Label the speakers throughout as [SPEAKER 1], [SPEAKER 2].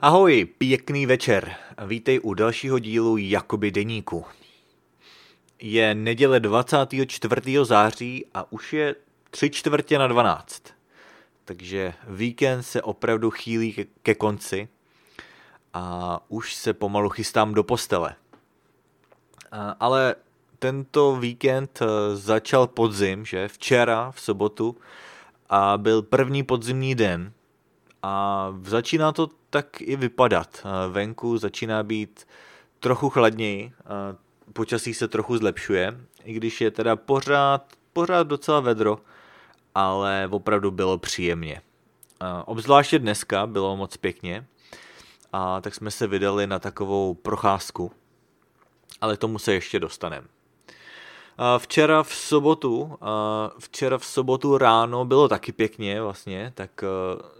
[SPEAKER 1] Ahoj, pěkný večer. Vítej u dalšího dílu Jakoby deníku. Je neděle 24. září a už je tři čtvrtě na 12. Takže víkend se opravdu chýlí ke, konci a už se pomalu chystám do postele. Ale tento víkend eh, začal podzim, že včera v sobotu a byl první podzimní den a začíná to tak i vypadat. Venku začíná být trochu chladněji, počasí se trochu zlepšuje, i když je teda pořád, pořád docela vedro, ale opravdu bylo příjemně. Obzvláště dneska bylo moc pěkně, a tak jsme se vydali na takovou procházku, ale tomu se ještě dostaneme. Včera v sobotu, včera v sobotu ráno bylo taky pěkně vlastně, tak e,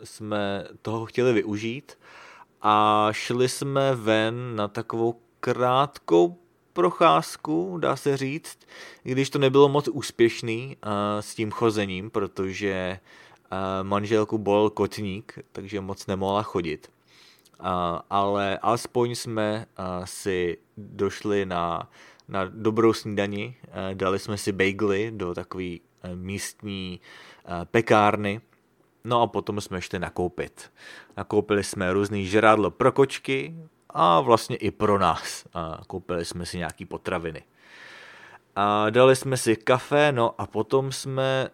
[SPEAKER 1] jsme toho chtěli využít a šli jsme ven na takovou krátkou procházku, dá se říct, i když to nebylo moc úspěšný e, s tím chozením, protože e, manželku bol kotník, takže moc nemohla chodit. Ale alespoň jsme si došli na na dobrou snídani. Eh, dali jsme si bagely do takové eh, místní eh, pekárny. No a potom jsme šli nakoupit. Nakoupili jsme různý žrádlo pro kočky a vlastně i pro nás. Koupili jsme si nějaký potraviny. A dali jsme si kafe, no a potom jsme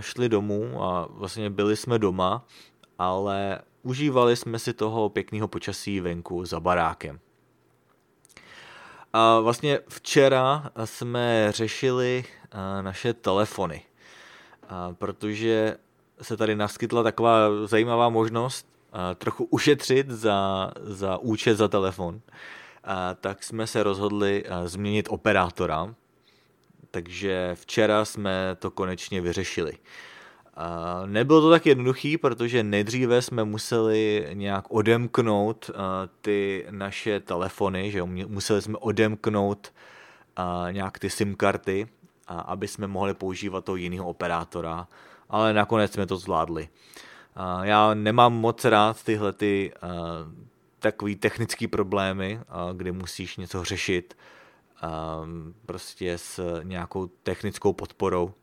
[SPEAKER 1] šli domů a vlastně byli jsme doma, ale užívali jsme si toho pěkného počasí venku za barákem. A vlastně včera jsme řešili naše telefony, protože se tady naskytla taková zajímavá možnost trochu ušetřit za, za účet za telefon, tak jsme se rozhodli změnit operátora, takže včera jsme to konečně vyřešili. Nebylo to tak jednoduchý, protože nejdříve jsme museli nějak odemknout ty naše telefony, že museli jsme odemknout nějak ty SIM karty, aby jsme mohli používat toho jiného operátora, ale nakonec jsme to zvládli. Já nemám moc rád tyhle ty takový technické problémy, kdy musíš něco řešit prostě s nějakou technickou podporou,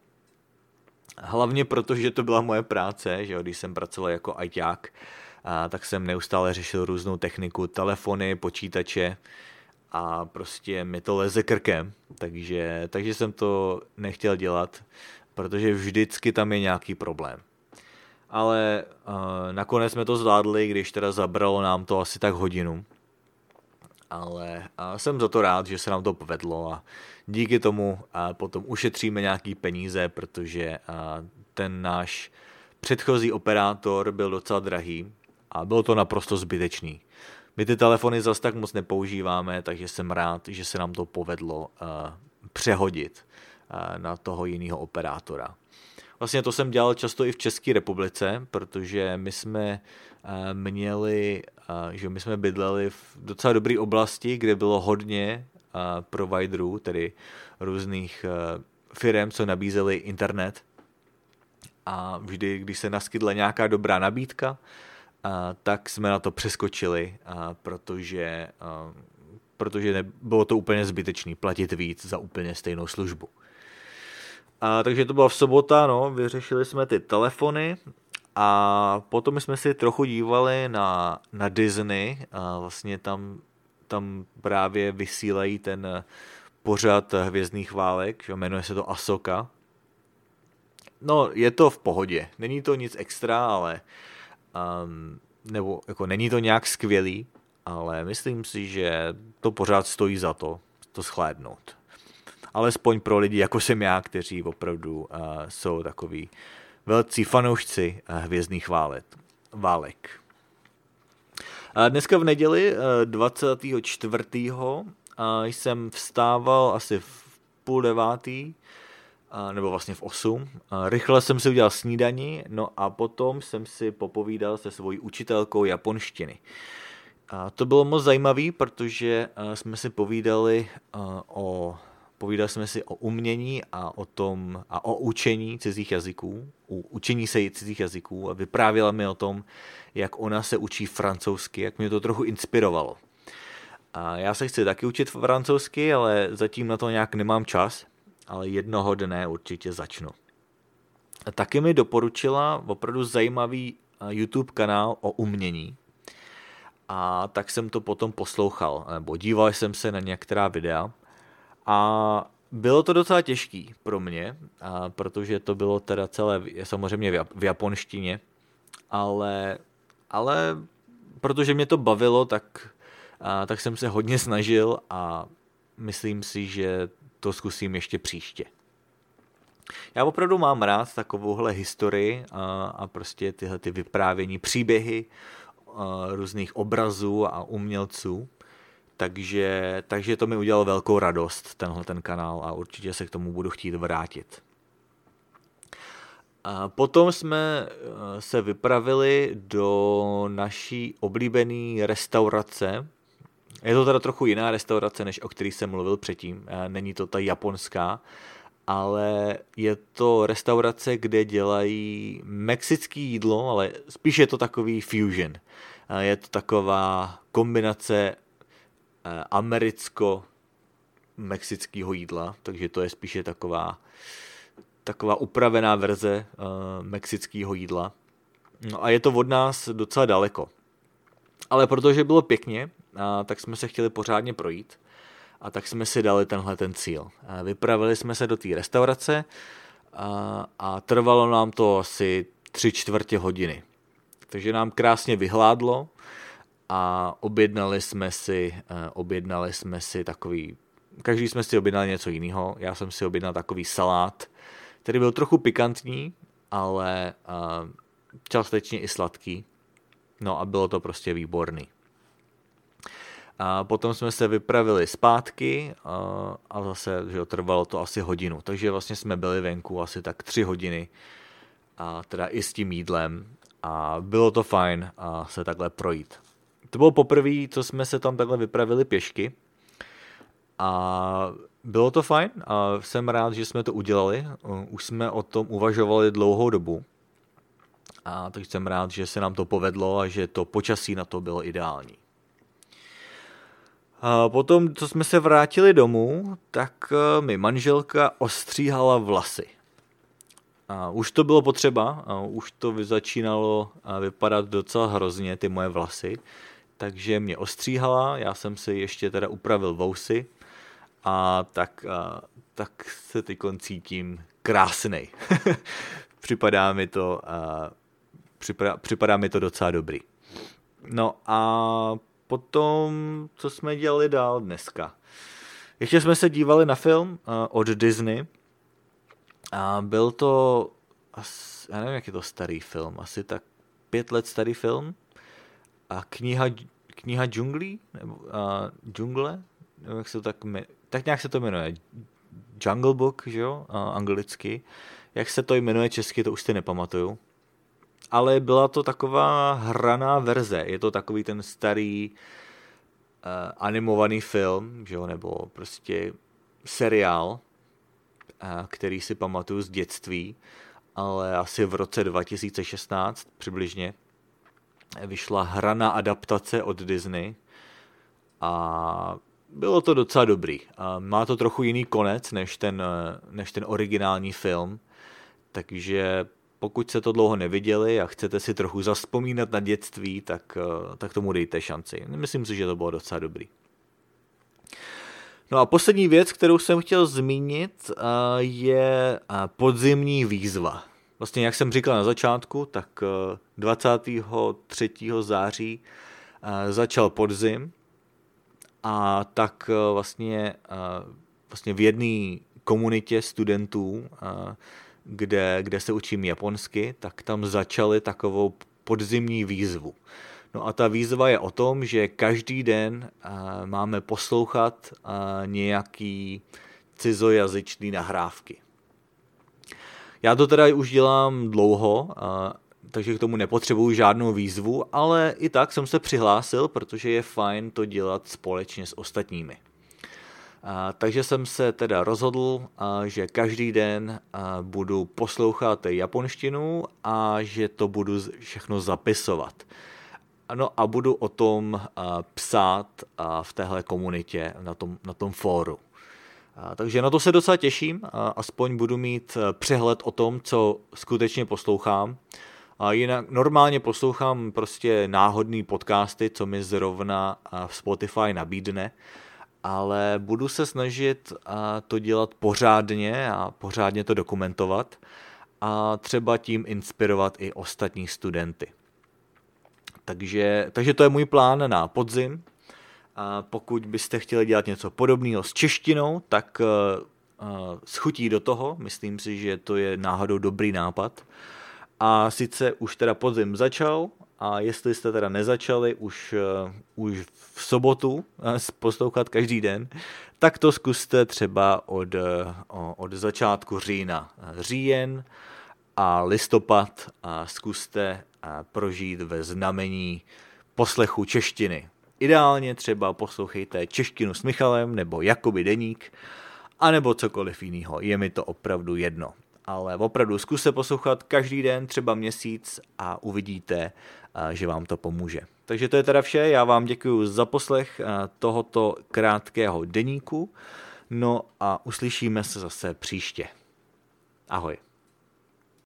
[SPEAKER 1] Hlavně proto, že to byla moje práce, že jo, když jsem pracoval jako ajťák, a tak jsem neustále řešil různou techniku, telefony, počítače a prostě mi to leze krkem, takže, takže jsem to nechtěl dělat, protože vždycky tam je nějaký problém. Ale uh, nakonec jsme to zvládli, když teda zabralo nám to asi tak hodinu. Ale uh, jsem za to rád, že se nám to povedlo a díky tomu a potom ušetříme nějaký peníze, protože ten náš předchozí operátor byl docela drahý a bylo to naprosto zbytečný. My ty telefony zase tak moc nepoužíváme, takže jsem rád, že se nám to povedlo přehodit na toho jiného operátora. Vlastně to jsem dělal často i v České republice, protože my jsme měli, že my jsme bydleli v docela dobré oblasti, kde bylo hodně providerů, tedy různých firm, co nabízeli internet. A vždy, když se naskytla nějaká dobrá nabídka, tak jsme na to přeskočili, protože, protože bylo to úplně zbytečný platit víc za úplně stejnou službu. A, takže to byla v sobota, no, vyřešili jsme ty telefony a potom jsme si trochu dívali na, na Disney, a vlastně tam tam právě vysílají ten pořad hvězdných válek, že jmenuje se to Asoka. No, je to v pohodě. Není to nic extra, ale um, nebo jako není to nějak skvělý, ale myslím si, že to pořád stojí za to, to schlédnout. Alespoň pro lidi, jako jsem já, kteří opravdu uh, jsou takový velcí fanoušci uh, hvězdných válek. válek. Dneska v neděli 24. Eh, jsem vstával asi v půl devátý, nebo vlastně v 8. Rychle jsem si udělal snídani, no a potom jsem si popovídal se svojí učitelkou japonštiny. A to bylo moc zajímavé, protože eh, jsme si povídali eh, o povídali jsme si o umění a o tom a o učení cizích jazyků, u učení se cizích jazyků a vyprávěla mi o tom, jak ona se učí francouzsky, jak mě to trochu inspirovalo. A já se chci taky učit francouzsky, ale zatím na to nějak nemám čas, ale jednoho dne určitě začnu. A taky mi doporučila opravdu zajímavý YouTube kanál o umění. A tak jsem to potom poslouchal, nebo díval jsem se na některá videa. A bylo to docela těžký pro mě, a protože to bylo teda celé samozřejmě v japonštině, ale, ale protože mě to bavilo, tak, a, tak jsem se hodně snažil a myslím si, že to zkusím ještě příště. Já opravdu mám rád takovouhle historii a, a prostě tyhle ty vyprávění, příběhy a, různých obrazů a umělců. Takže, takže to mi udělalo velkou radost, tenhle ten kanál a určitě se k tomu budu chtít vrátit. A potom jsme se vypravili do naší oblíbené restaurace. Je to teda trochu jiná restaurace, než o který jsem mluvil předtím. Není to ta japonská, ale je to restaurace, kde dělají mexický jídlo, ale spíš je to takový fusion. Je to taková kombinace eh, americko-mexického jídla, takže to je spíše taková, taková upravená verze uh, mexického jídla. No a je to od nás docela daleko. Ale protože bylo pěkně, tak jsme se chtěli pořádně projít a tak jsme si dali tenhle ten cíl. Vypravili jsme se do té restaurace a, a trvalo nám to asi tři čtvrtě hodiny. Takže nám krásně vyhládlo a objednali jsme si, e, objednali jsme si takový, každý jsme si objednali něco jiného. Já jsem si objednal takový salát, který byl trochu pikantní, ale částečně i sladký. No a bylo to prostě výborný. A potom jsme se vypravili zpátky a, a zase že trvalo to asi hodinu. Takže vlastně jsme byli venku asi tak tři hodiny a teda i s tím jídlem a bylo to fajn a se takhle projít. To bylo poprvé, co jsme se tam takhle vypravili pěšky a bylo to fajn a jsem rád, že jsme to udělali. Už jsme o tom uvažovali dlouhou dobu a takže jsem rád, že se nám to povedlo a že to počasí na to bylo ideální. A potom, co jsme se vrátili domů, tak eh, mi manželka ostříhala vlasy. A už to bylo potřeba, a už to začínalo vypadat docela hrozně, ty moje vlasy. Takže mě ostříhala, já jsem si ještě teda upravil vousy a tak, a, tak se teď cítím krásnej. připadá mi to, a, připadá, připadá mi to docela dobrý. No a potom, co jsme dělali dál dneska? Ještě jsme se dívali na film uh, od Disney a byl to, asi, já nevím, jak je to starý film, asi tak pět let starý film a kniha, kniha džunglí, nebo uh, džungle, nebo jak se to tak, jmenuje, tak nějak se to jmenuje, Jungle Book, že jo, uh, anglicky. Jak se to jmenuje česky, to už si nepamatuju. Ale byla to taková hraná verze. Je to takový ten starý uh, animovaný film, že jo, nebo prostě seriál, uh, který si pamatuju z dětství, ale asi v roce 2016 přibližně vyšla hraná adaptace od Disney a bylo to docela dobrý. Má to trochu jiný konec než ten, než ten originální film, takže pokud se to dlouho neviděli a chcete si trochu zaspomínat na dětství, tak, eh, tak tomu dejte šanci. Myslím si, že to bylo docela dobrý. No a poslední věc, kterou jsem chtěl zmínit, eh, je eh, podzimní výzva. Vlastně, jak jsem říkal na začátku, tak 23. září začal podzim a tak vlastně, vlastně v jedné komunitě studentů kde, kde se učím japonsky, tak tam začali takovou podzimní výzvu. No a ta výzva je o tom, že každý den máme poslouchat nějaký cizojazyčný nahrávky. Já to teda už dělám dlouho, uh, takže k tomu nepotřebuju žádnou výzvu, ale i tak jsem se přihlásil, protože je fajn to dělat společně s ostatními. takže jsem se teda rozhodl, že každý den budu poslouchat japonštinu a že to budu všechno zapisovat. No a budu o tom psát v téhle komunitě, na tom, na tom fóru. Takže na to se docela těším, aspoň budu mít přehled o tom, co skutečně poslouchám. A jinak normálně poslouchám prostě náhodný podcasty, co mi zrovna v Spotify nabídne, ale budu se snažit to dělat pořádně a pořádně to dokumentovat a třeba tím inspirovat i ostatní studenty. Takže, takže to je můj plán na podzim. Pokud byste chtěli dělat něco podobného s češtinou, tak uh, schutí do toho. Myslím si, že to je náhodou dobrý nápad. A sice už teda podzim začal a jestli jste teda nezačali už, uh, už v sobotu poslouchat každý den, tak to zkuste třeba od, od začátku října. Říjen a listopad a zkuste prožít ve znamení poslechu češtiny. Ideálně třeba poslouchejte češtinu s Michalem nebo Jakoby Deník, anebo cokoliv jiného. Je mi to opravdu jedno. Ale opravdu zkuste poslouchat každý den, třeba měsíc a uvidíte, že vám to pomůže. Takže to je teda vše. Já vám děkuji za poslech tohoto krátkého deníku. No a uslyšíme se zase příště. Ahoj.